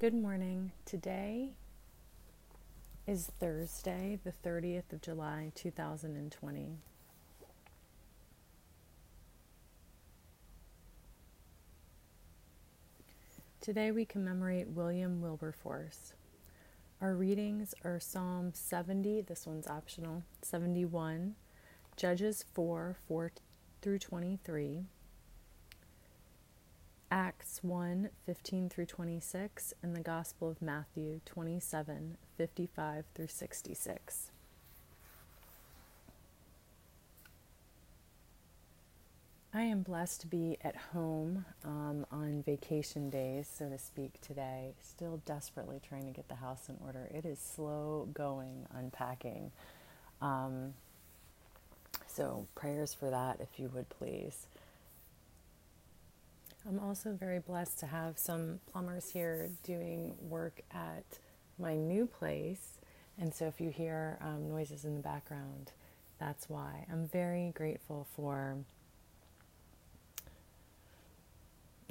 Good morning. Today is Thursday, the 30th of July, 2020. Today we commemorate William Wilberforce. Our readings are Psalm 70, this one's optional, 71, Judges 4, 4 through 23, Acts 1 15 through 26, and the Gospel of Matthew 27 55 through 66. I am blessed to be at home um, on vacation days, so to speak, today. Still desperately trying to get the house in order. It is slow going unpacking. Um, so, prayers for that, if you would please. I'm also very blessed to have some plumbers here doing work at my new place. And so if you hear um, noises in the background, that's why. I'm very grateful for.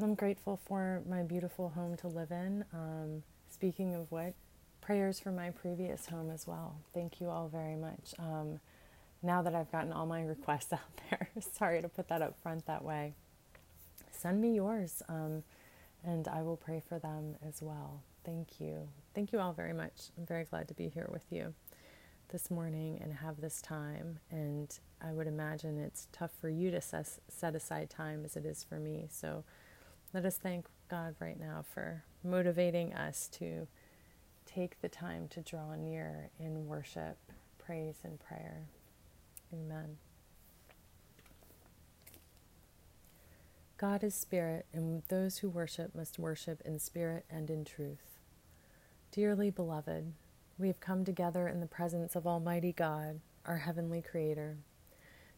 I'm grateful for my beautiful home to live in. Um, speaking of what, prayers for my previous home as well. Thank you all very much. Um, now that I've gotten all my requests out there, sorry to put that up front that way send me yours um, and I will pray for them as well. Thank you. Thank you all very much. I'm very glad to be here with you this morning and have this time. And I would imagine it's tough for you to ses- set aside time as it is for me. So let us thank God right now for motivating us to take the time to draw near in worship, praise, and prayer. Amen. God is spirit, and those who worship must worship in spirit and in truth. Dearly beloved, we have come together in the presence of Almighty God, our heavenly Creator,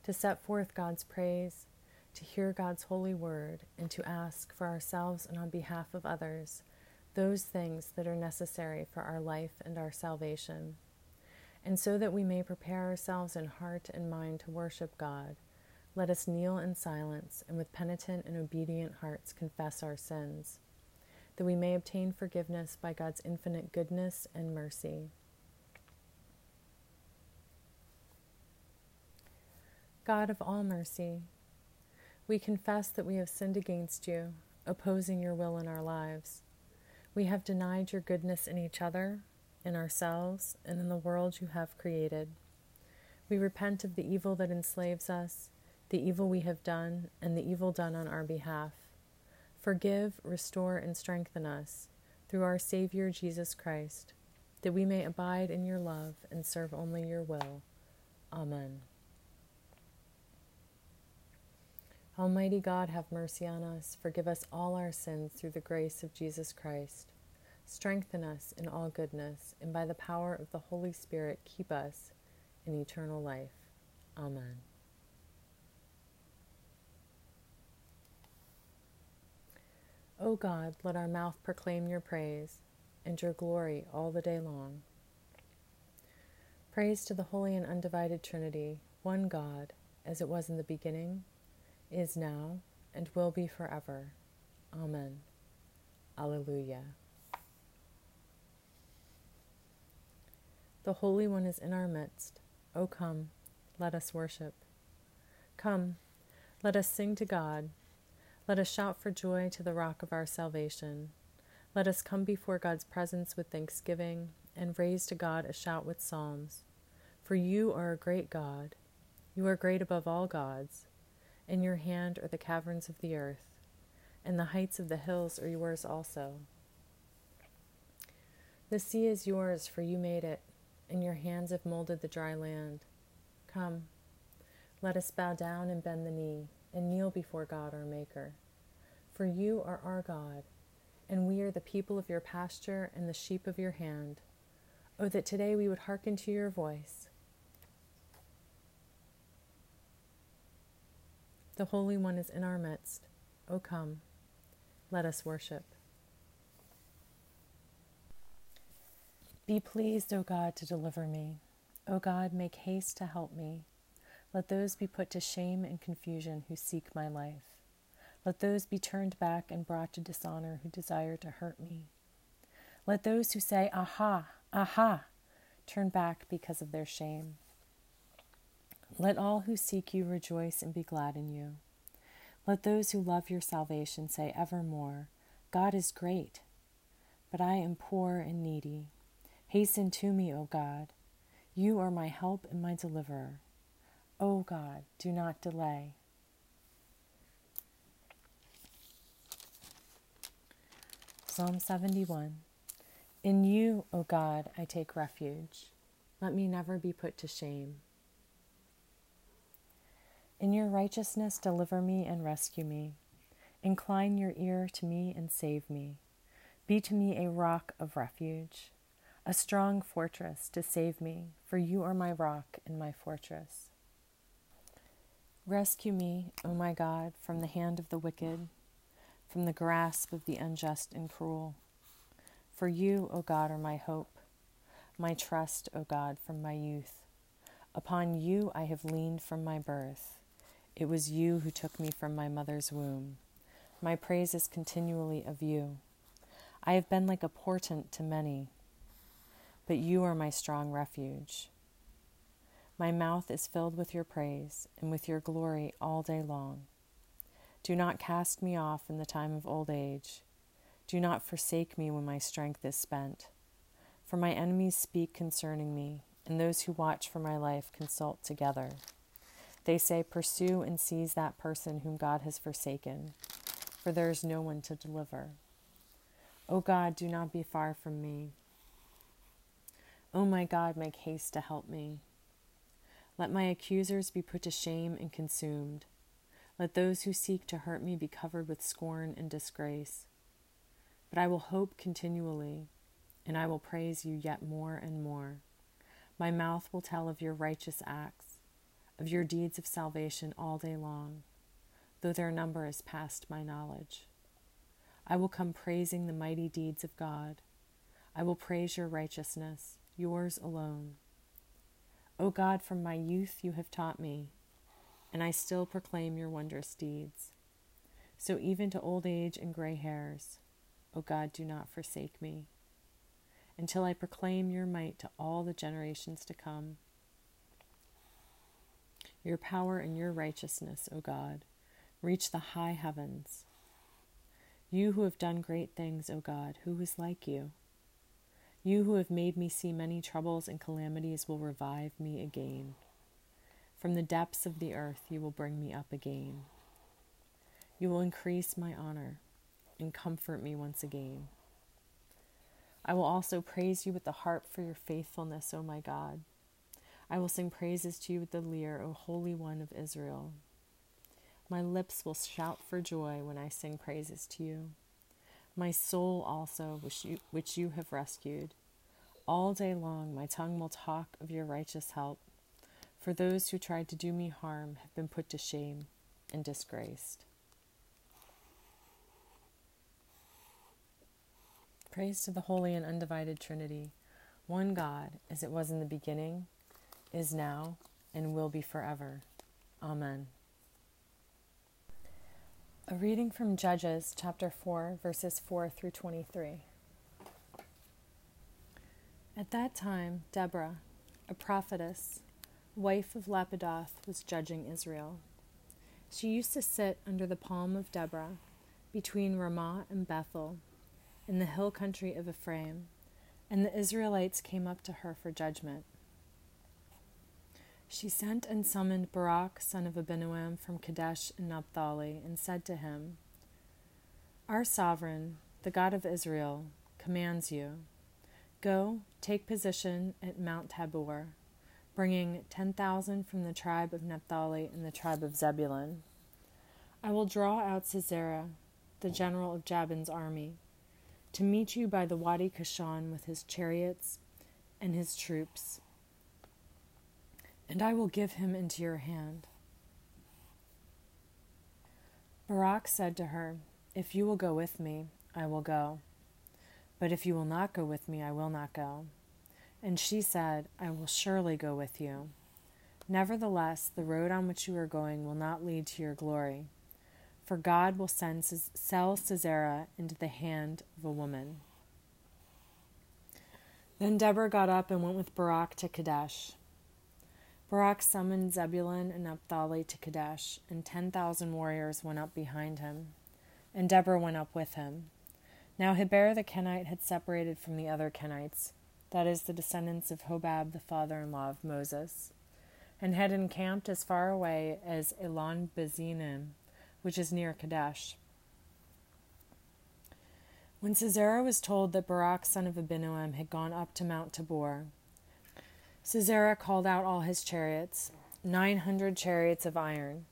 to set forth God's praise, to hear God's holy word, and to ask for ourselves and on behalf of others those things that are necessary for our life and our salvation. And so that we may prepare ourselves in heart and mind to worship God let us kneel in silence and with penitent and obedient hearts confess our sins, that we may obtain forgiveness by God's infinite goodness and mercy. God of all mercy, we confess that we have sinned against you, opposing your will in our lives. We have denied your goodness in each other, in ourselves, and in the world you have created. We repent of the evil that enslaves us the evil we have done, and the evil done on our behalf. Forgive, restore, and strengthen us through our Savior Jesus Christ, that we may abide in your love and serve only your will. Amen. Almighty God, have mercy on us, forgive us all our sins through the grace of Jesus Christ. Strengthen us in all goodness, and by the power of the Holy Spirit, keep us in eternal life. Amen. O God, let our mouth proclaim your praise and your glory all the day long. Praise to the holy and undivided Trinity, one God, as it was in the beginning, is now, and will be forever. Amen. Alleluia. The Holy One is in our midst. O come, let us worship. Come, let us sing to God. Let us shout for joy to the rock of our salvation. Let us come before God's presence with thanksgiving and raise to God a shout with psalms. For you are a great God. You are great above all gods. In your hand are the caverns of the earth, and the heights of the hills are yours also. The sea is yours, for you made it, and your hands have molded the dry land. Come, let us bow down and bend the knee and kneel before God our Maker. For you are our God, and we are the people of your pasture and the sheep of your hand. Oh, that today we would hearken to your voice. The Holy One is in our midst. O come, let us worship. Be pleased, O God, to deliver me. O God, make haste to help me. Let those be put to shame and confusion who seek my life. Let those be turned back and brought to dishonor who desire to hurt me. Let those who say, Aha, aha, turn back because of their shame. Let all who seek you rejoice and be glad in you. Let those who love your salvation say evermore, God is great, but I am poor and needy. Hasten to me, O God. You are my help and my deliverer. O God, do not delay. Psalm 71 In you, O God, I take refuge. Let me never be put to shame. In your righteousness, deliver me and rescue me. Incline your ear to me and save me. Be to me a rock of refuge, a strong fortress to save me, for you are my rock and my fortress. Rescue me, O my God, from the hand of the wicked, from the grasp of the unjust and cruel. For you, O God, are my hope, my trust, O God, from my youth. Upon you I have leaned from my birth. It was you who took me from my mother's womb. My praise is continually of you. I have been like a portent to many, but you are my strong refuge. My mouth is filled with your praise and with your glory all day long. Do not cast me off in the time of old age. Do not forsake me when my strength is spent. For my enemies speak concerning me, and those who watch for my life consult together. They say, Pursue and seize that person whom God has forsaken, for there is no one to deliver. O God, do not be far from me. O my God, make haste to help me. Let my accusers be put to shame and consumed. Let those who seek to hurt me be covered with scorn and disgrace. But I will hope continually, and I will praise you yet more and more. My mouth will tell of your righteous acts of your deeds of salvation all day long, though their number is past my knowledge. I will come praising the mighty deeds of God. I will praise your righteousness, yours alone. O God, from my youth you have taught me, and I still proclaim your wondrous deeds. So even to old age and gray hairs, O God, do not forsake me, until I proclaim your might to all the generations to come your power and your righteousness, O God, reach the high heavens. You who have done great things, O God, who is like you? You who have made me see many troubles and calamities will revive me again. From the depths of the earth you will bring me up again. You will increase my honor and comfort me once again. I will also praise you with the harp for your faithfulness, O my God. I will sing praises to you with the lyre, O Holy One of Israel. My lips will shout for joy when I sing praises to you. My soul also, which you, which you have rescued. All day long my tongue will talk of your righteous help, for those who tried to do me harm have been put to shame and disgraced. Praise to the Holy and Undivided Trinity, one God, as it was in the beginning is now, and will be forever. Amen. A reading from Judges chapter 4, verses 4 through 23. At that time, Deborah, a prophetess, wife of Lapidoth, was judging Israel. She used to sit under the palm of Deborah, between Ramah and Bethel, in the hill country of Ephraim, and the Israelites came up to her for judgment. She sent and summoned Barak, son of Abinoam, from Kadesh in Naphtali, and said to him, Our sovereign, the God of Israel, commands you Go, take position at Mount Tabor, bringing 10,000 from the tribe of Naphtali and the tribe of Zebulun. I will draw out Sisera, the general of Jabin's army, to meet you by the Wadi Kishon with his chariots and his troops and I will give him into your hand. Barak said to her, If you will go with me, I will go. But if you will not go with me, I will not go. And she said, I will surely go with you. Nevertheless, the road on which you are going will not lead to your glory, for God will send, sell Sisera into the hand of a woman. Then Deborah got up and went with Barak to Kadesh. Barak summoned Zebulun and Naphtali to Kadesh, and ten thousand warriors went up behind him, and Deborah went up with him. Now Heber the Kenite had separated from the other Kenites, that is, the descendants of Hobab, the father in law of Moses, and had encamped as far away as Elon Bezinim, which is near Kadesh. When Sisera was told that Barak son of Abinoam had gone up to Mount Tabor, Sisera called out all his chariots, nine hundred chariots of iron,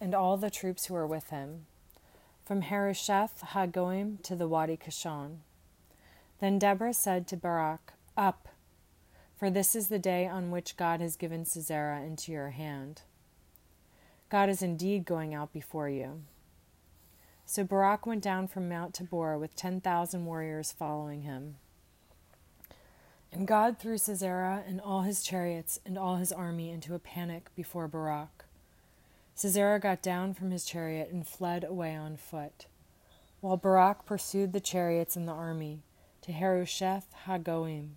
and all the troops who were with him, from Harosheth Hagoim to the Wadi Kishon. Then Deborah said to Barak, Up, for this is the day on which God has given Sisera into your hand. God is indeed going out before you. So Barak went down from Mount Tabor with 10,000 warriors following him. And God threw Sisera and all his chariots and all his army into a panic before Barak. Sisera got down from his chariot and fled away on foot, while Barak pursued the chariots and the army to Harosheth Hagoim.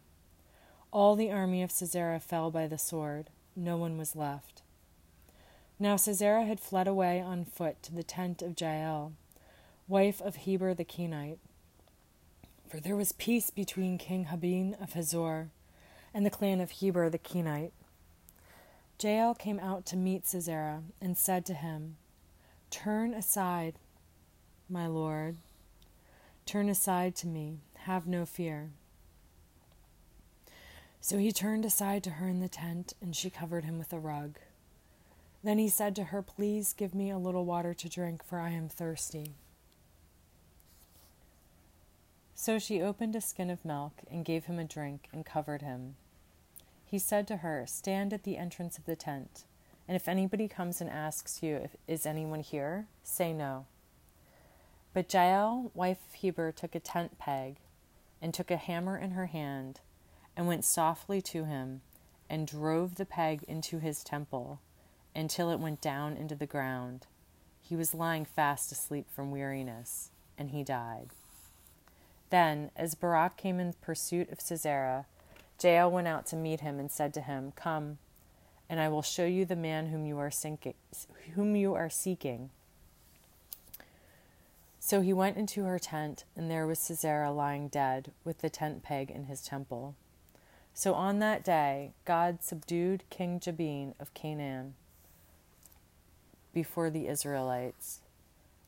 All the army of Sisera fell by the sword, no one was left. Now Sisera had fled away on foot to the tent of Jael wife of Heber the Kenite. For there was peace between King Jabin of Hazor and the clan of Heber the Kenite. Jael came out to meet Sisera and said to him, Turn aside, my lord. Turn aside to me. Have no fear. So he turned aside to her in the tent, and she covered him with a rug. Then he said to her, Please give me a little water to drink, for I am thirsty. So she opened a skin of milk and gave him a drink and covered him. He said to her, Stand at the entrance of the tent, and if anybody comes and asks you, if, Is anyone here? say no. But Jael, wife of Heber, took a tent peg and took a hammer in her hand and went softly to him and drove the peg into his temple until it went down into the ground. He was lying fast asleep from weariness, and he died. Then, as Barak came in pursuit of Sisera, Jael went out to meet him and said to him, Come, and I will show you the man whom you are, sinking, whom you are seeking. So he went into her tent, and there was Sisera lying dead, with the tent peg in his temple. So on that day, God subdued King Jabin of Canaan before the Israelites.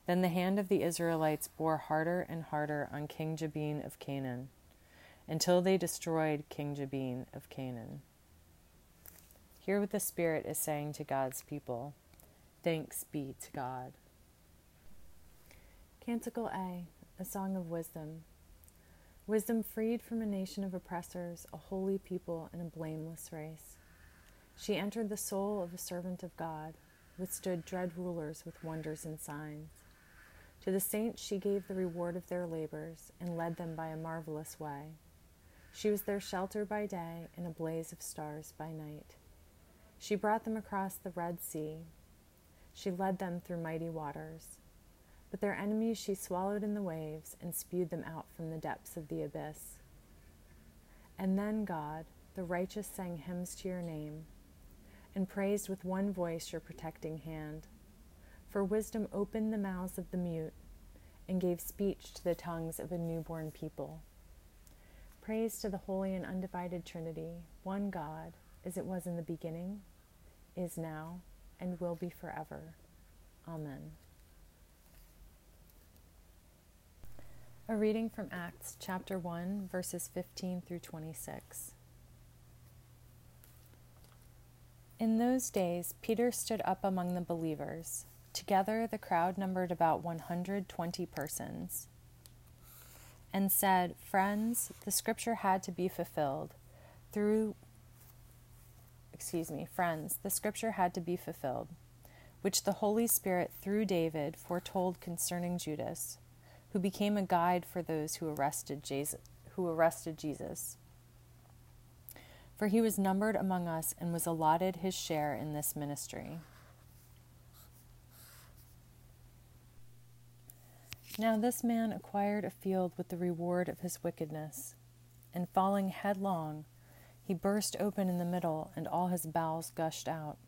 Then the hand of the Israelites bore harder and harder on King Jabin of Canaan, until they destroyed King Jabin of Canaan. Hear what the Spirit is saying to God's people. Thanks be to God. Canticle A, a song of wisdom. Wisdom freed from a nation of oppressors, a holy people, and a blameless race. She entered the soul of a servant of God, withstood dread rulers with wonders and signs. To the saints she gave the reward of their labors and led them by a marvelous way. She was their shelter by day and a blaze of stars by night. She brought them across the Red Sea. She led them through mighty waters. But their enemies she swallowed in the waves and spewed them out from the depths of the abyss. And then, God, the righteous sang hymns to your name and praised with one voice your protecting hand. For wisdom opened the mouths of the mute and gave speech to the tongues of a newborn people. Praise to the holy and undivided Trinity, one God, as it was in the beginning, is now, and will be forever. Amen. A reading from Acts chapter 1, verses 15 through 26. In those days, Peter stood up among the believers. Together, the crowd numbered about 120 persons, and said, Friends, the scripture had to be fulfilled. Through, excuse me, friends, the scripture had to be fulfilled, which the Holy Spirit through David foretold concerning Judas, who became a guide for those who arrested Jesus. Who arrested Jesus. For he was numbered among us and was allotted his share in this ministry. Now this man acquired a field with the reward of his wickedness. and falling headlong, he burst open in the middle, and all his bowels gushed out.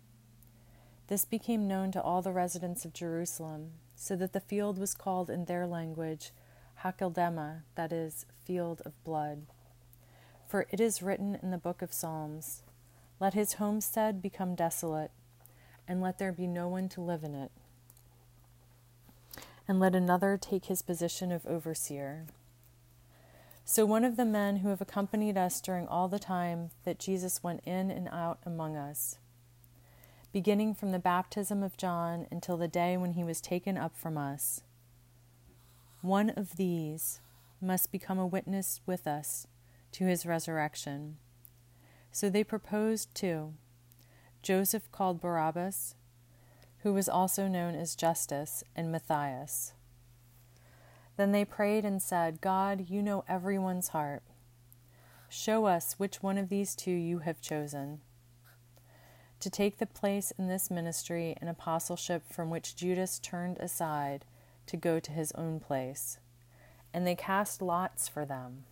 This became known to all the residents of Jerusalem, so that the field was called in their language Hakeldama, that is, field of blood. For it is written in the book of Psalms Let his homestead become desolate, and let there be no one to live in it. And let another take his position of overseer. So one of the men who have accompanied us during all the time that Jesus went in and out among us, beginning from the baptism of John until the day when he was taken up from us, one of these must become a witness with us to his resurrection. So they proposed two Joseph called Barsabbas, who was also known as Justus, and Matthias. Then they prayed and said, God, you know everyone's heart. Show us which one of these two you have chosen to take the place in this ministry and apostleship from which Judas turned aside to go to his own place. And they cast lots for them.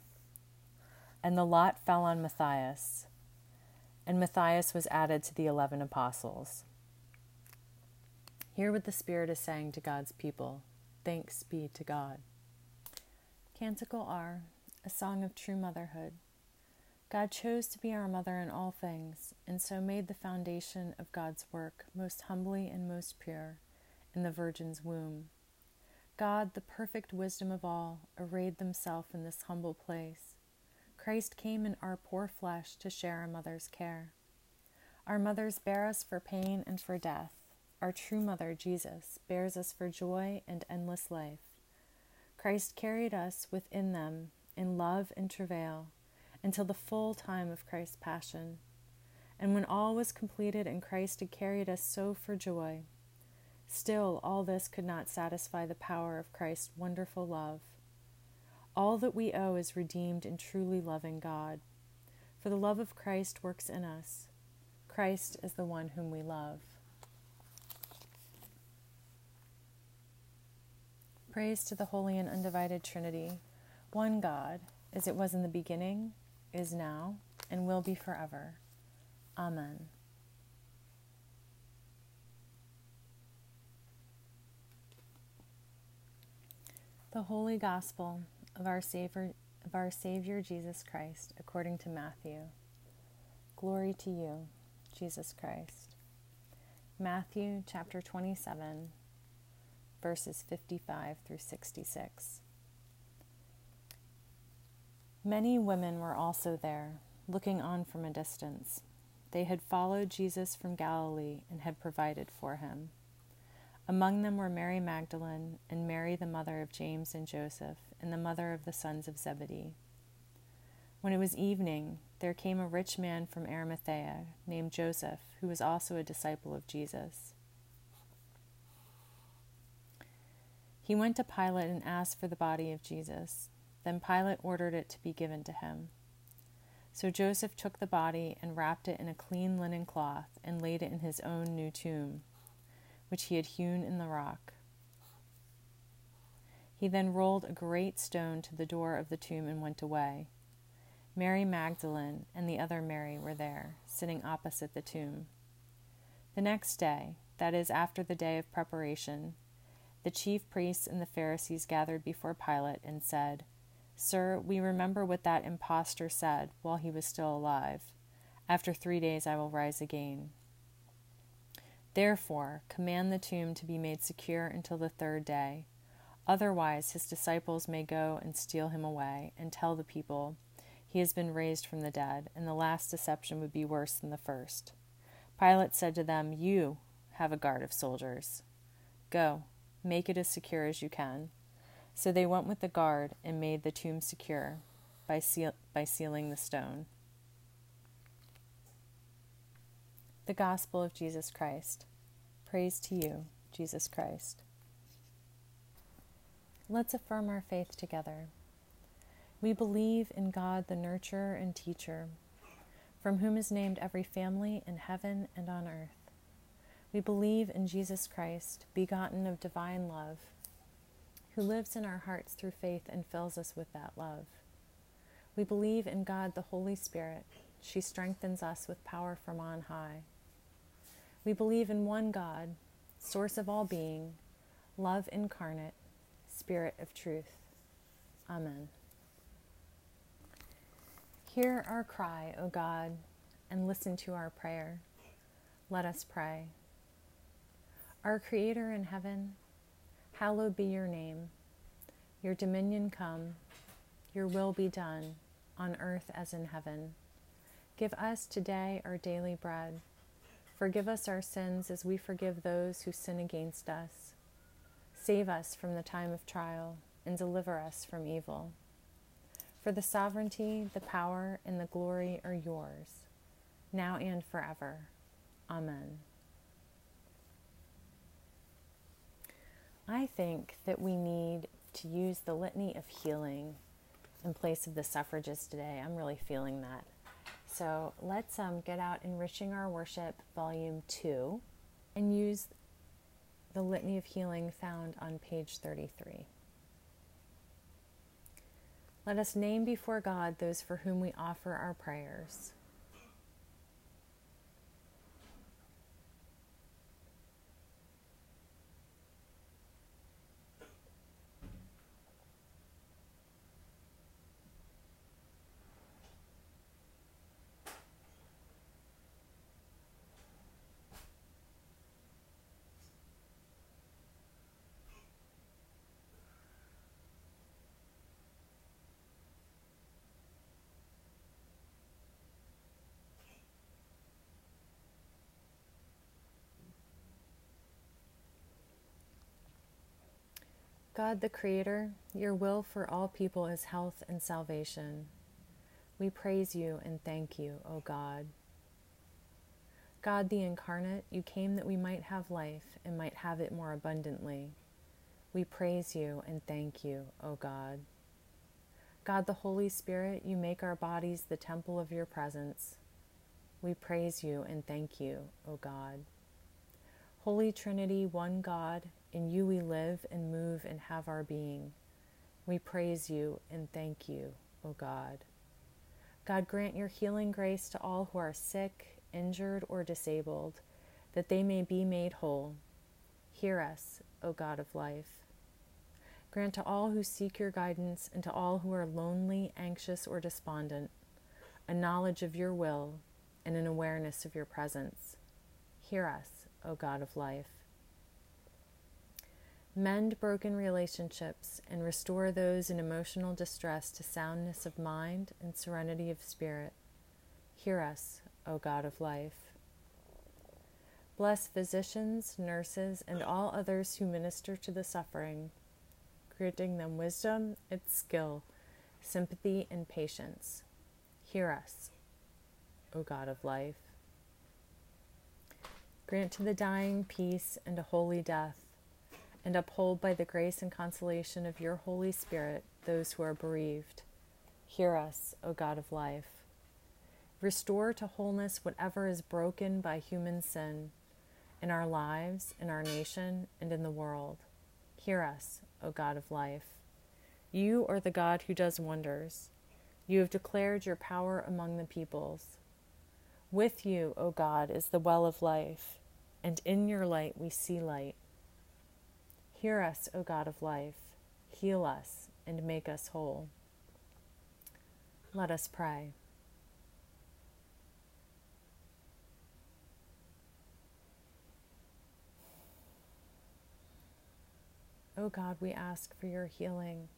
And the lot fell on Matthias. And Matthias was added to the eleven apostles. Hear what the Spirit is saying to God's people. Thanks be to God. Canticle R, a song of true motherhood. God chose to be our mother in all things, and so made the foundation of God's work most humbly and most pure in the Virgin's womb. God, the perfect wisdom of all, arrayed himself in this humble place. Christ came in our poor flesh to share a mother's care. Our mothers bear us for pain and for death. Our true mother, Jesus, bears us for joy and endless life. Christ carried us within them in love and travail until the full time of Christ's passion. And when all was completed and Christ had carried us so for joy, Still, all this could not satisfy the power of Christ's wonderful love. All that we owe is redeemed in truly loving God. For the love of Christ works in us. Christ is the one whom we love. Praise to the Holy and Undivided Trinity, one God, as it was in the beginning, is now, and will be forever. Amen. The Holy Gospel of our Savior, of our Savior Jesus Christ, according to Matthew. Glory to you, Jesus Christ. Matthew chapter 27, verses 55 through 66. Many women were also there, looking on from a distance. They had followed Jesus from Galilee and had provided for him. Among them were Mary Magdalene, and Mary, the mother of James and Joseph, and the mother of the sons of Zebedee. When it was evening, there came a rich man from Arimathea, named Joseph, who was also a disciple of Jesus. He went to Pilate and asked for the body of Jesus. Then Pilate ordered it to be given to him. So Joseph took the body and wrapped it in a clean linen cloth and laid it in his own new tomb which he had hewn in the rock. He then rolled a great stone to the door of the tomb and went away. Mary Magdalene and the other Mary were there, sitting opposite the tomb. The next day, that is, after the day of preparation, the chief priests and the Pharisees gathered before Pilate and said, Sir, we remember what that impostor said while he was still alive. After three days I will rise again. Therefore, command the tomb to be made secure until the third day. Otherwise, his disciples may go and steal him away and tell the people, He has been raised from the dead, and the last deception would be worse than the first. Pilate said to them, You have a guard of soldiers. Go, make it as secure as you can. So they went with the guard and made the tomb secure by, seal- by sealing the stone. The Gospel of Jesus Christ. Praise to you, Jesus Christ. Let's affirm our faith together. We believe in God, the nurturer and teacher, from whom is named every family in heaven and on earth. We believe in Jesus Christ, begotten of divine love, who lives in our hearts through faith and fills us with that love. We believe in God the Holy Spirit. She strengthens us with power from on high. We believe in one God, source of all being, love incarnate, Spirit of truth. Amen. Hear our cry, O God, and listen to our prayer. Let us pray. Our Creator in heaven, hallowed be your name. Your dominion come, your will be done, on earth as in heaven. Give us today our daily bread. Forgive us our sins as we forgive those who sin against us. Save us from the time of trial and deliver us from evil. For the sovereignty, the power, and the glory are yours, now and forever. Amen. I think that we need to use the litany of healing in place of the suffrages today. I'm really feeling that. So let's um, get out Enriching Our Worship, Volume 2, and use the Litany of Healing found on page 33. Let us name before God those for whom we offer our prayers. God the Creator, your will for all people is health and salvation. We praise you and thank you, O God. God the Incarnate, you came that we might have life and might have it more abundantly. We praise you and thank you, O God. God the Holy Spirit, you make our bodies the temple of your presence. We praise you and thank you, O God. Holy Trinity, one God, in you we live and move and have our being. We praise you and thank you, O God. God, grant your healing grace to all who are sick, injured, or disabled, that they may be made whole. Hear us, O God of life. Grant to all who seek your guidance and to all who are lonely, anxious, or despondent a knowledge of your will and an awareness of your presence. Hear us, O God of life. Mend broken relationships and restore those in emotional distress to soundness of mind and serenity of spirit. Hear us, O God of life. Bless physicians, nurses, and all others who minister to the suffering, granting them wisdom and skill, sympathy and patience. Hear us, O God of life. Grant to the dying peace and a holy death and uphold by the grace and consolation of your Holy Spirit those who are bereaved. Hear us, O God of life. Restore to wholeness whatever is broken by human sin in our lives, in our nation, and in the world. Hear us, O God of life. You are the God who does wonders. You have declared your power among the peoples. With you, O God, is the well of life, and in your light we see light. Hear us, O God of life, heal us, and make us whole. Let us pray. O God, we ask for your healing.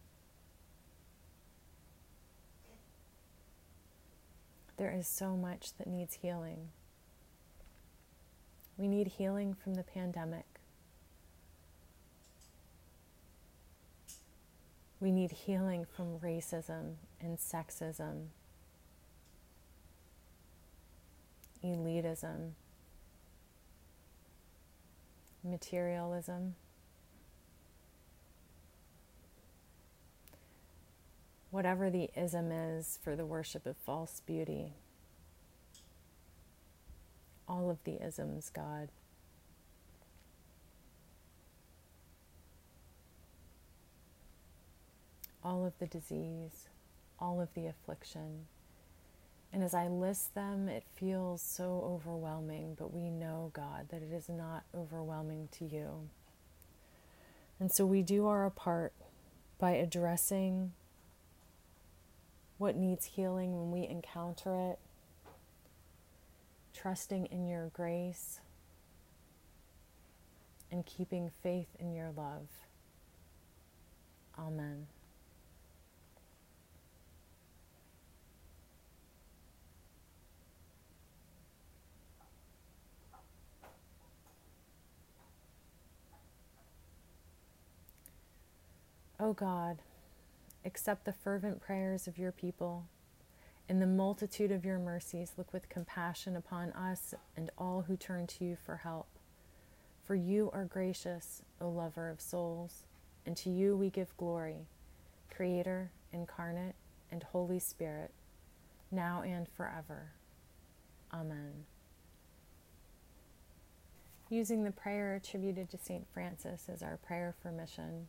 There is so much that needs healing. We need healing from the pandemic. We need healing from racism and sexism, elitism, materialism. Whatever the ism is for the worship of false beauty, all of the isms, God. All of the disease, all of the affliction. And as I list them, it feels so overwhelming, but we know, God, that it is not overwhelming to you. And so we do our part by addressing what needs healing when we encounter it, trusting in your grace, and keeping faith in your love. Amen. O God, accept the fervent prayers of your people. In the multitude of your mercies, look with compassion upon us and all who turn to you for help. For you are gracious, O lover of souls, and to you we give glory, Creator, Incarnate, and Holy Spirit, now and forever. Amen. Using the prayer attributed to St. Francis as our prayer for mission.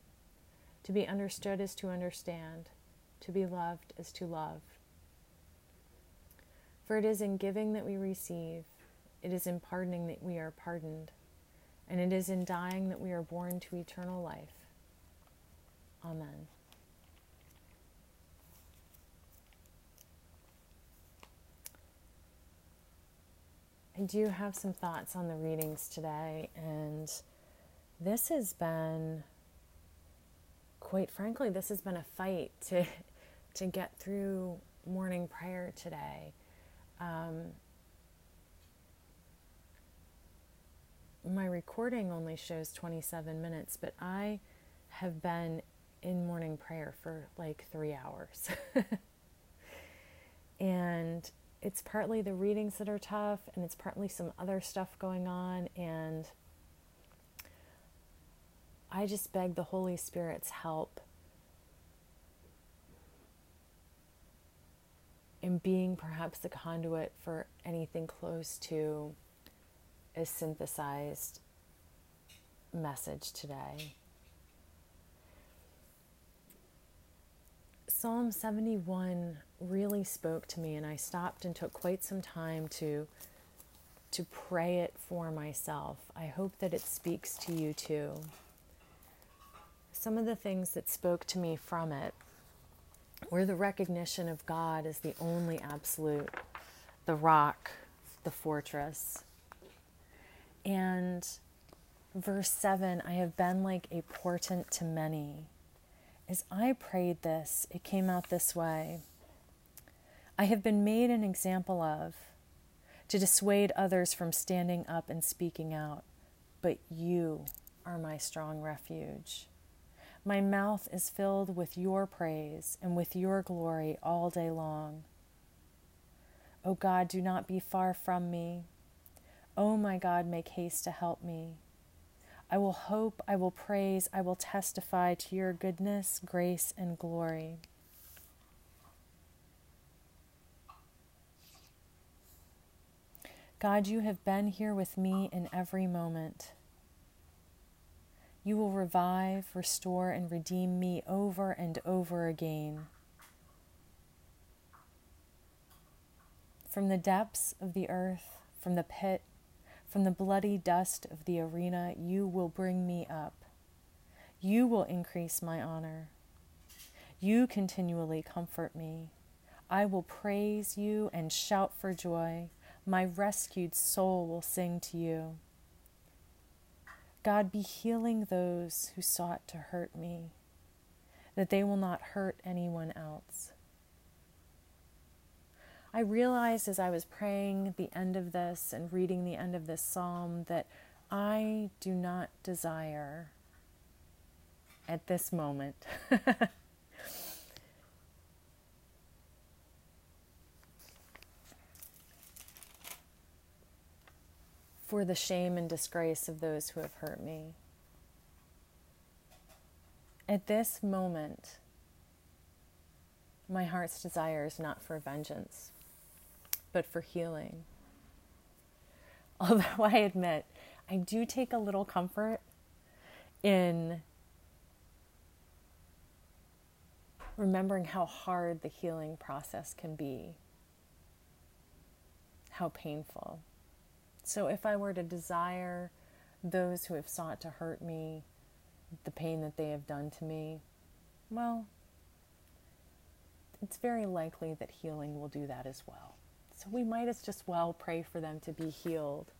to be understood is to understand, to be loved is to love. For it is in giving that we receive, it is in pardoning that we are pardoned, and it is in dying that we are born to eternal life. Amen. I do have some thoughts on the readings today, and this has been quite frankly, this has been a fight to to get through morning prayer today. Um, my recording only shows 27 minutes, but I have been in morning prayer for like three hours. and it's partly the readings that are tough, and it's partly some other stuff going on. And I just beg the Holy Spirit's help in being perhaps the conduit for anything close to a synthesized message today. Psalm 71 really spoke to me, and I stopped and took quite some time to, to pray it for myself. I hope that it speaks to you too some of the things that spoke to me from it were the recognition of God as the only absolute, the rock, the fortress. And verse 7 I have been like a portent to many. As I prayed this, it came out this way I have been made an example of to dissuade others from standing up and speaking out, but you are my strong refuge. My mouth is filled with your praise and with your glory all day long. O God, do not be far from me. O my God, make haste to help me. I will hope, I will praise, I will testify to your goodness, grace, and glory. God, you have been here with me in every moment. You will revive, restore, and redeem me over and over again. From the depths of the earth, from the pit, from the bloody dust of the arena, you will bring me up. You will increase my honor. You continually comfort me. I will praise you and shout for joy. My rescued soul will sing to you. God, be healing those who sought to hurt me, that they will not hurt anyone else. I realized as I was praying the end of this and reading the end of this psalm that I do not desire at this moment for the shame and disgrace of those who have hurt me. At this moment, my heart's desire is not for vengeance, but for healing. Although I admit, I do take a little comfort in remembering how hard the healing process can be, how painful. So, if I were to desire those who have sought to hurt me, the pain that they have done to me, well, it's very likely that healing will do that as well. So, we might as just well pray for them to be healed.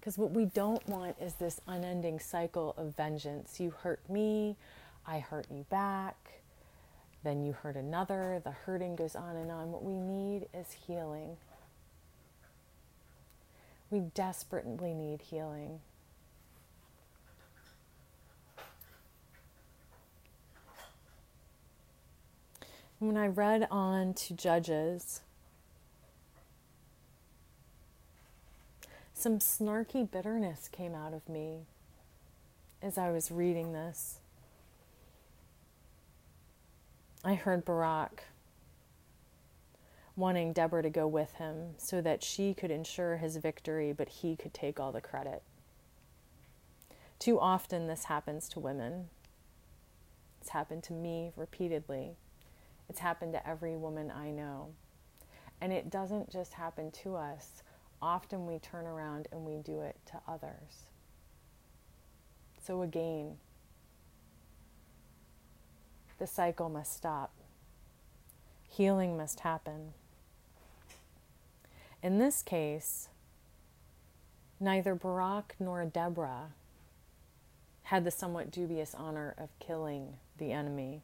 Because what we don't want is this unending cycle of vengeance. You hurt me, I hurt you back then you hurt another. The hurting goes on and on. What we need is healing. We desperately need healing. When I read on to Judges, some snarky bitterness came out of me as I was reading this. I heard Barak wanting Deborah to go with him so that she could ensure his victory, but he could take all the credit. Too often, this happens to women. It's happened to me repeatedly. It's happened to every woman I know. And it doesn't just happen to us, often we turn around and we do it to others. So, again, the cycle must stop. Healing must happen. In this case, neither Barak nor Deborah had the somewhat dubious honor of killing the enemy.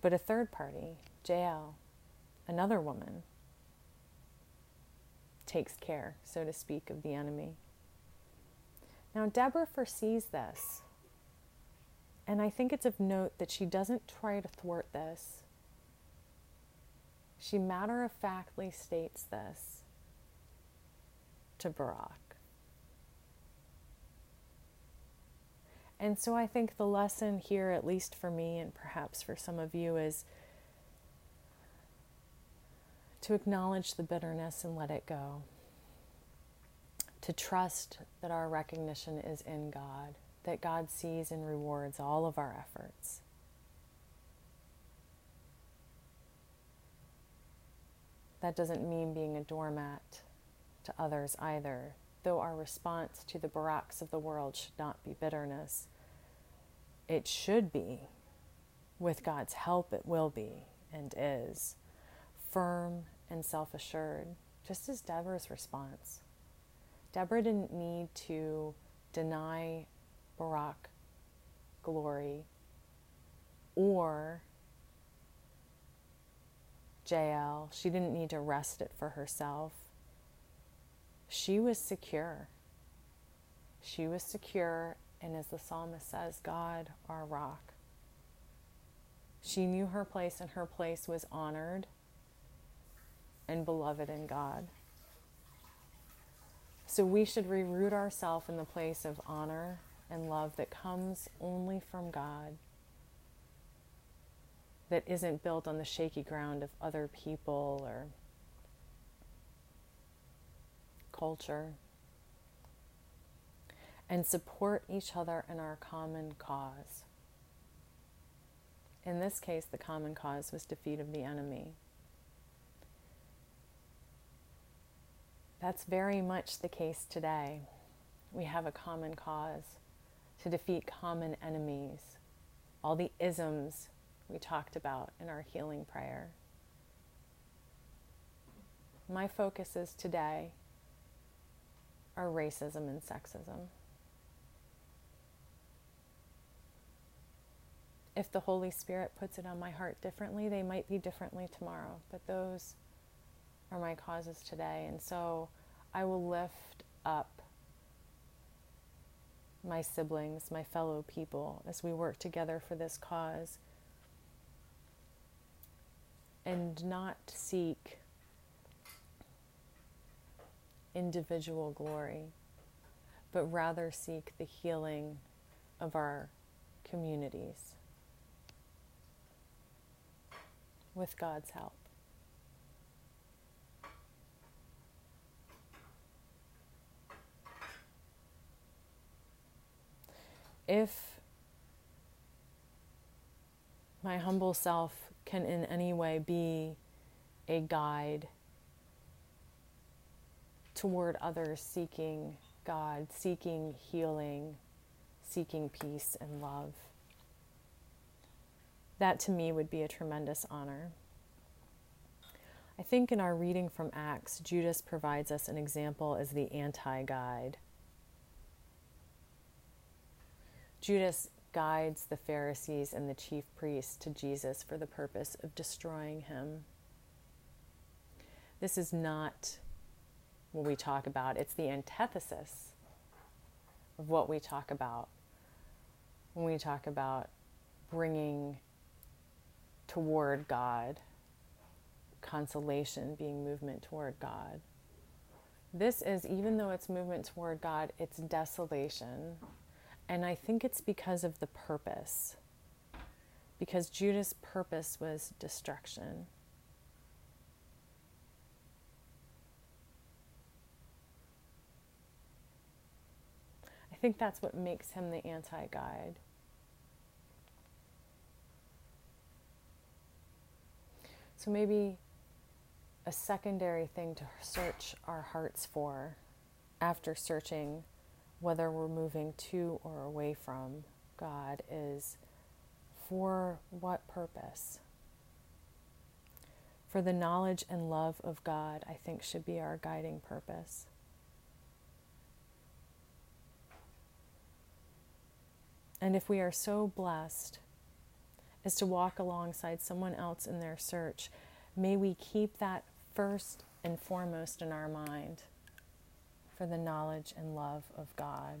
But a third party, Jael, another woman, takes care, so to speak, of the enemy. Now, Deborah foresees this. And I think it's of note that she doesn't try to thwart this. She matter of factly states this to Barak. And so I think the lesson here, at least for me and perhaps for some of you, is to acknowledge the bitterness and let it go. To trust that our recognition is in God that God sees and rewards all of our efforts. That doesn't mean being a doormat to others either, though our response to the Baraks of the world should not be bitterness. It should be, with God's help, it will be and is, firm and self assured, just as Deborah's response. Deborah didn't need to deny Barak glory or Jael. She didn't need to wrest it for herself. She was secure. She was secure, and as the psalmist says, God, our rock. She knew her place, and her place was honored and beloved in God. So we should reroot ourselves in the place of honor and love that comes only from God, that isn't built on the shaky ground of other people or culture, and support each other in our common cause. In this case, the common cause was defeat of the enemy. That's very much the case today. We have a common cause to defeat common enemies, all the isms we talked about in our healing prayer. My focuses today are racism and sexism. If the Holy Spirit puts it on my heart differently, they might be differently tomorrow, but those are my causes today. And so I will lift up my siblings, my fellow people, as we work together for this cause. And not seek individual glory, but rather seek the healing of our communities with God's help. If my humble self can in any way be a guide toward others seeking God, seeking healing, seeking peace and love. That to me would be a tremendous honor. I think in our reading from Acts, Judas provides us an example as the anti guide. Judas guides the Pharisees and the chief priests to Jesus for the purpose of destroying him. This is not what we talk about, it's the antithesis of what we talk about when we talk about bringing toward God, consolation being movement toward God. This is, even though it's movement toward God, it's desolation. And I think it's because of the purpose. Because Judas' purpose was destruction. I think that's what makes him the anti guide. So maybe a secondary thing to search our hearts for after searching whether we're moving to or away from God is for what purpose? For the knowledge and love of God, I think, should be our guiding purpose. And if we are so blessed as to walk alongside someone else in their search, may we keep that first and foremost in our mind for the knowledge and love of God.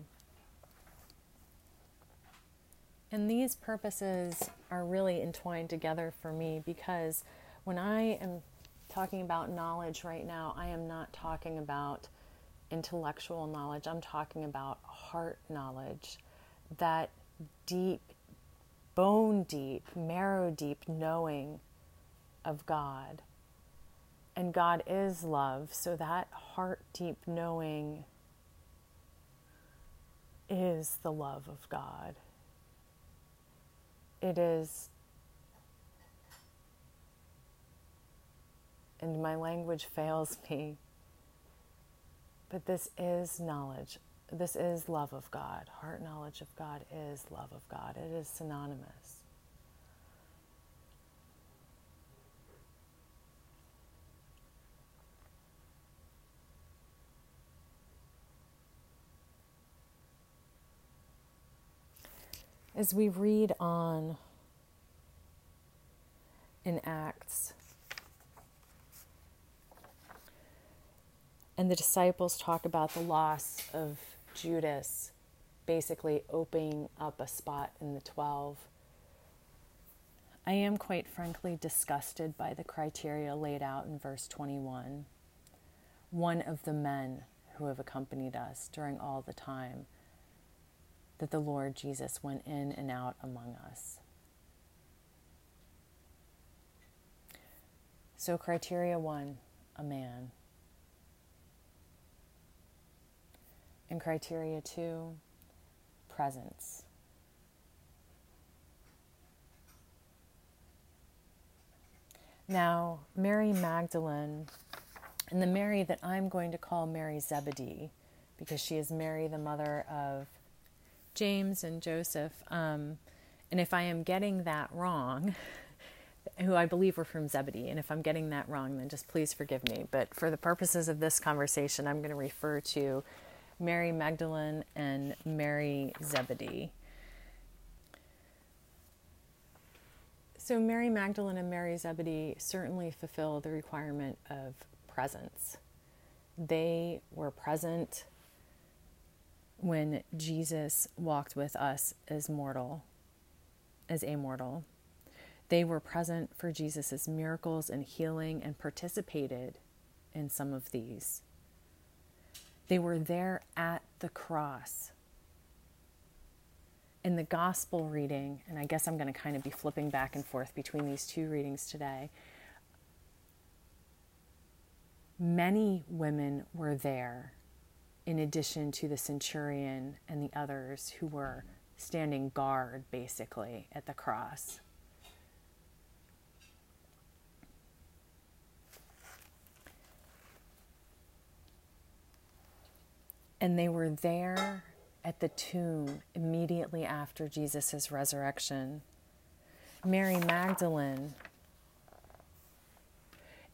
And these purposes are really entwined together for me because when I am talking about knowledge right now, I am not talking about intellectual knowledge, I'm talking about heart knowledge that deep, bone deep, marrow deep knowing of God. And God is love, so that heart deep knowing is the love of God. It is, and my language fails me, but this is knowledge this is love of God. Heart knowledge of God is love of God. It is synonymous. As we read on in Acts, and the disciples talk about the loss of Judas basically opening up a spot in the 12. I am quite frankly disgusted by the criteria laid out in verse 21. One of the men who have accompanied us during all the time that the Lord Jesus went in and out among us. So, criteria one, a man. And criteria two, presence. Now, Mary Magdalene, and the Mary that I'm going to call Mary Zebedee, because she is Mary, the mother of James and Joseph. Um, and if I am getting that wrong, who I believe were from Zebedee, and if I'm getting that wrong, then just please forgive me. But for the purposes of this conversation, I'm going to refer to Mary Magdalene and Mary Zebedee. So, Mary Magdalene and Mary Zebedee certainly fulfill the requirement of presence. They were present when Jesus walked with us as mortal, as immortal. They were present for Jesus' miracles and healing and participated in some of these. They were there at the cross. In the gospel reading, and I guess I'm going to kind of be flipping back and forth between these two readings today. Many women were there, in addition to the centurion and the others who were standing guard, basically, at the cross. And they were there at the tomb immediately after Jesus' resurrection. Mary Magdalene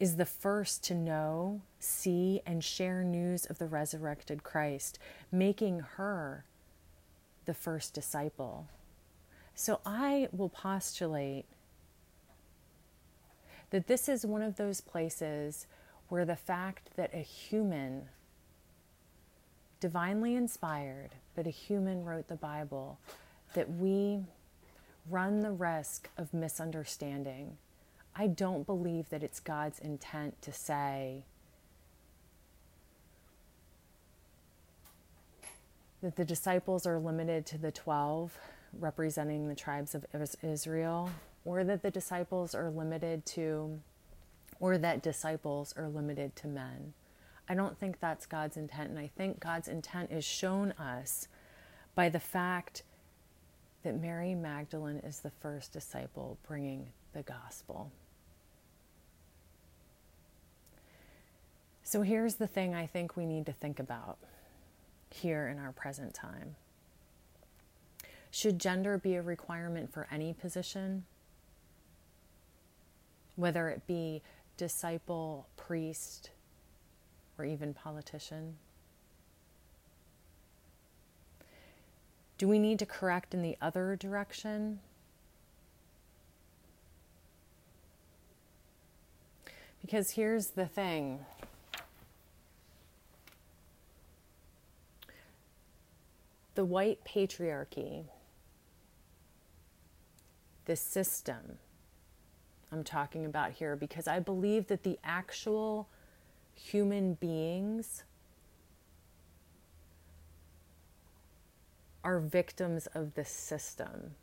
is the first to know, see, and share news of the resurrected Christ, making her the first disciple. So I will postulate that this is one of those places where the fact that a human divinely inspired, but a human wrote the Bible, that we run the risk of misunderstanding. I don't believe that it's God's intent to say that the disciples are limited to the 12 representing the tribes of Israel, or that the disciples are limited to, or that disciples are limited to men. I don't think that's God's intent. And I think God's intent is shown us by the fact that Mary Magdalene is the first disciple bringing the gospel. So here's the thing I think we need to think about here in our present time. Should gender be a requirement for any position? Whether it be disciple, priest, or even politician? Do we need to correct in the other direction? Because here's the thing the white patriarchy, the system I'm talking about here, because I believe that the actual human beings are victims of the system.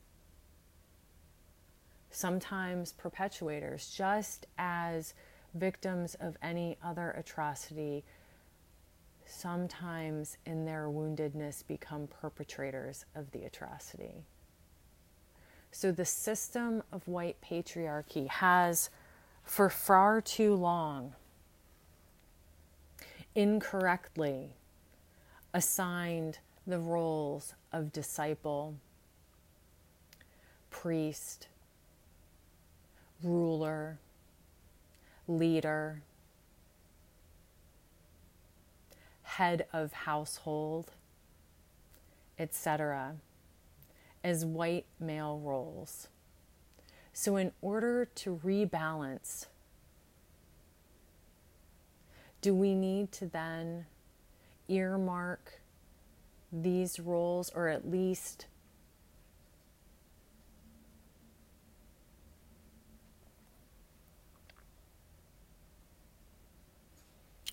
Sometimes perpetuators, just as victims of any other atrocity, sometimes in their woundedness become perpetrators of the atrocity. So the system of white patriarchy has, for far too long, incorrectly assigned the roles of disciple, priest, ruler, leader, head of household, etc., as white male roles. So, in order to rebalance do we need to then earmark these roles or at least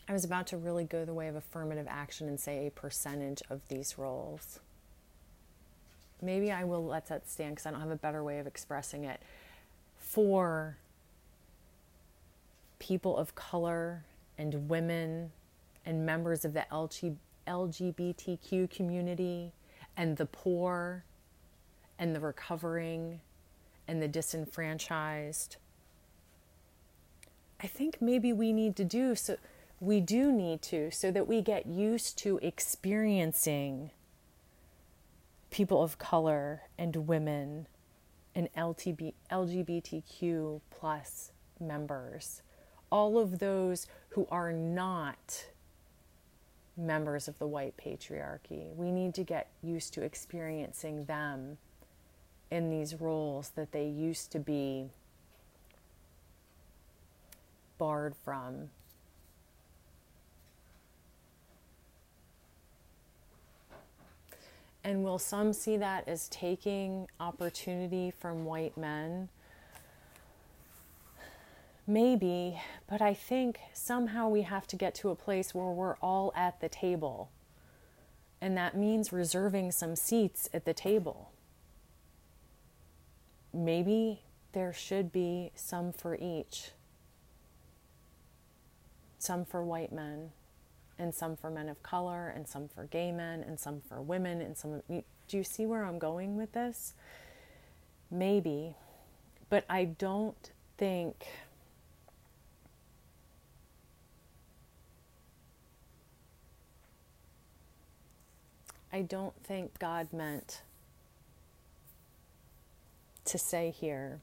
I was about to really go the way of affirmative action and say a percentage of these roles. Maybe I will let that stand because I don't have a better way of expressing it. For people of color and women and members of the LGBTQ community and the poor and the recovering and the disenfranchised. I think maybe we need to do so we do need to so that we get used to experiencing people of color and women and LGBTQ plus members all of those who are not members of the white patriarchy. We need to get used to experiencing them in these roles that they used to be barred from. And will some see that as taking opportunity from white men? Maybe, but I think somehow we have to get to a place where we're all at the table. And that means reserving some seats at the table. Maybe there should be some for each some for white men, and some for men of color, and some for gay men, and some for women, and some. Do you see where I'm going with this? Maybe, but I don't think. I don't think God meant to say here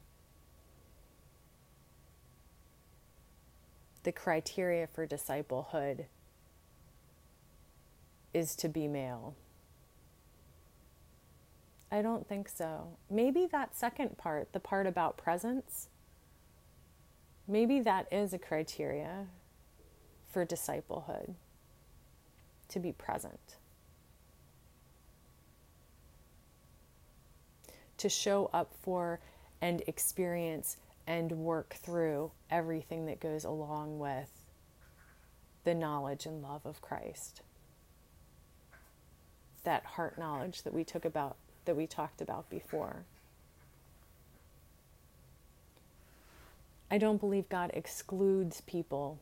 the criteria for disciplehood is to be male. I don't think so. Maybe that second part, the part about presence, maybe that is a criteria for disciplehood to be present. To show up for and experience and work through everything that goes along with the knowledge and love of Christ. That heart knowledge that we took about that we talked about before. I don't believe God excludes people.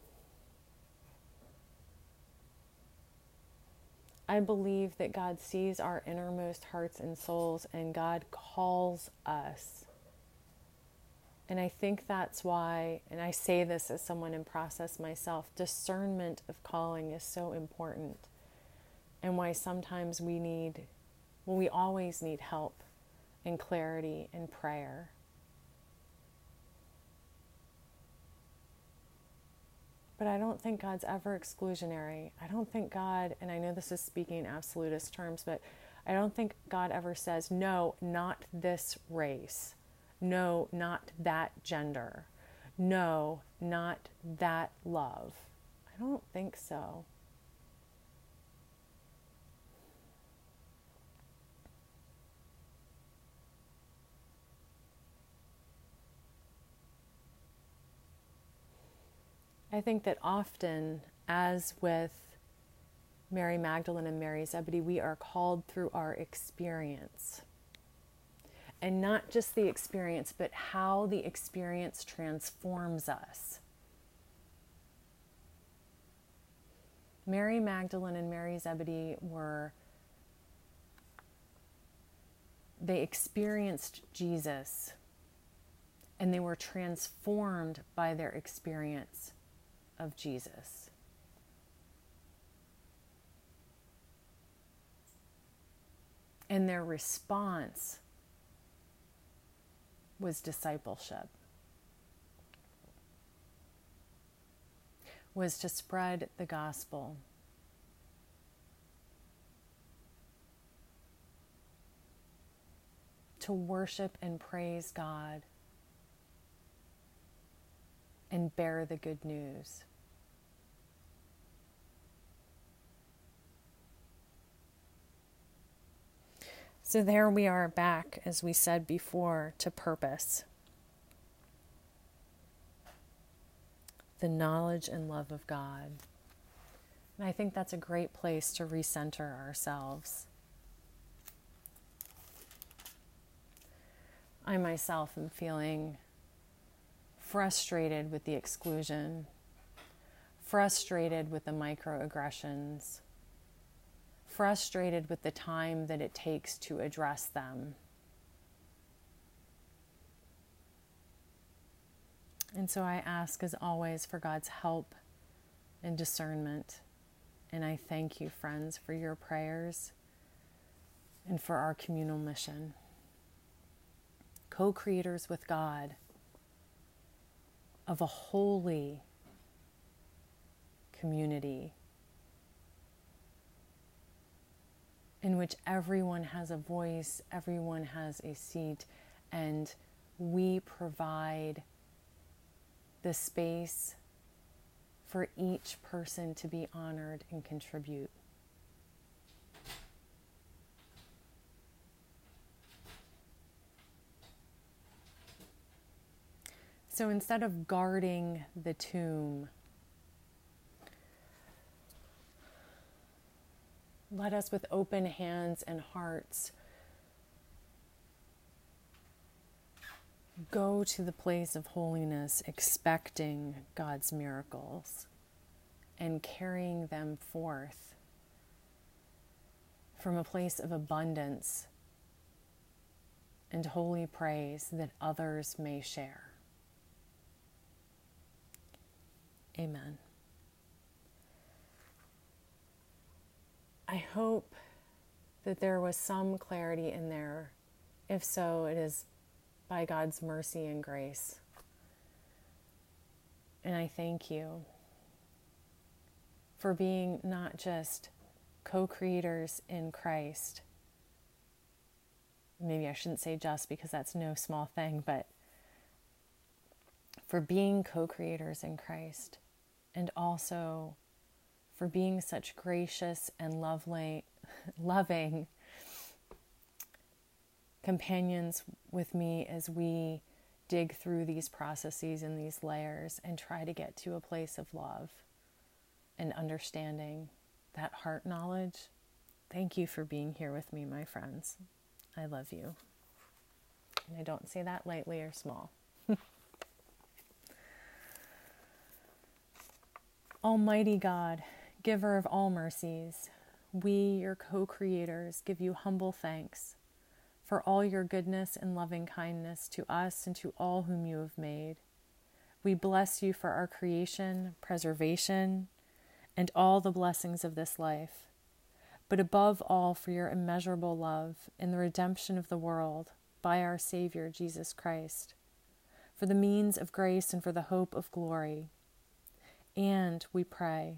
I believe that God sees our innermost hearts and souls and God calls us and I think that's why, and I say this as someone in process myself, discernment of calling is so important. And why sometimes we need, well, we always need help and clarity and prayer. But I don't think God's ever exclusionary. I don't think God, and I know this is speaking in absolutist terms, but I don't think God ever says, no, not this race no, not that gender. No, not that love. I don't think so. I think that often, as with Mary Magdalene and Mary Zebedee, we are called through our experience and not just the experience, but how the experience transforms us. Mary Magdalene and Mary Zebedee were, they experienced Jesus and they were transformed by their experience of Jesus. And their response was discipleship, was to spread the gospel. To worship and praise God and bear the good news. So there we are back, as we said before, to purpose. The knowledge and love of God. And I think that's a great place to recenter ourselves. I myself am feeling frustrated with the exclusion, frustrated with the microaggressions frustrated with the time that it takes to address them. And so I ask, as always, for God's help and discernment. And I thank you, friends, for your prayers and for our communal mission. Co creators with God of a holy community in which everyone has a voice, everyone has a seat, and we provide the space for each person to be honored and contribute. So instead of guarding the tomb, let us with open hands and hearts go to the place of holiness expecting God's miracles and carrying them forth from a place of abundance and holy praise that others may share. Amen. I hope that there was some clarity in there. If so, it is by God's mercy and grace. And I thank you for being not just co creators in Christ. Maybe I shouldn't say just because that's no small thing, but for being co creators in Christ and also for being such gracious and lovely, loving companions with me as we dig through these processes and these layers and try to get to a place of love and understanding that heart knowledge. Thank you for being here with me, my friends. I love you. And I don't say that lightly or small. Almighty God, giver of all mercies, we, your co creators, give you humble thanks for all your goodness and loving kindness to us and to all whom you have made. We bless you for our creation, preservation, and all the blessings of this life, but above all for your immeasurable love in the redemption of the world by our Savior Jesus Christ, for the means of grace and for the hope of glory and we pray,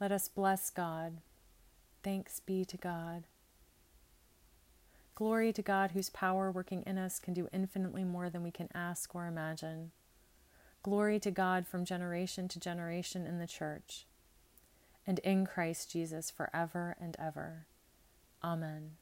Let us bless God. Thanks be to God. Glory to God, whose power working in us can do infinitely more than we can ask or imagine. Glory to God from generation to generation in the church and in Christ Jesus forever and ever. Amen.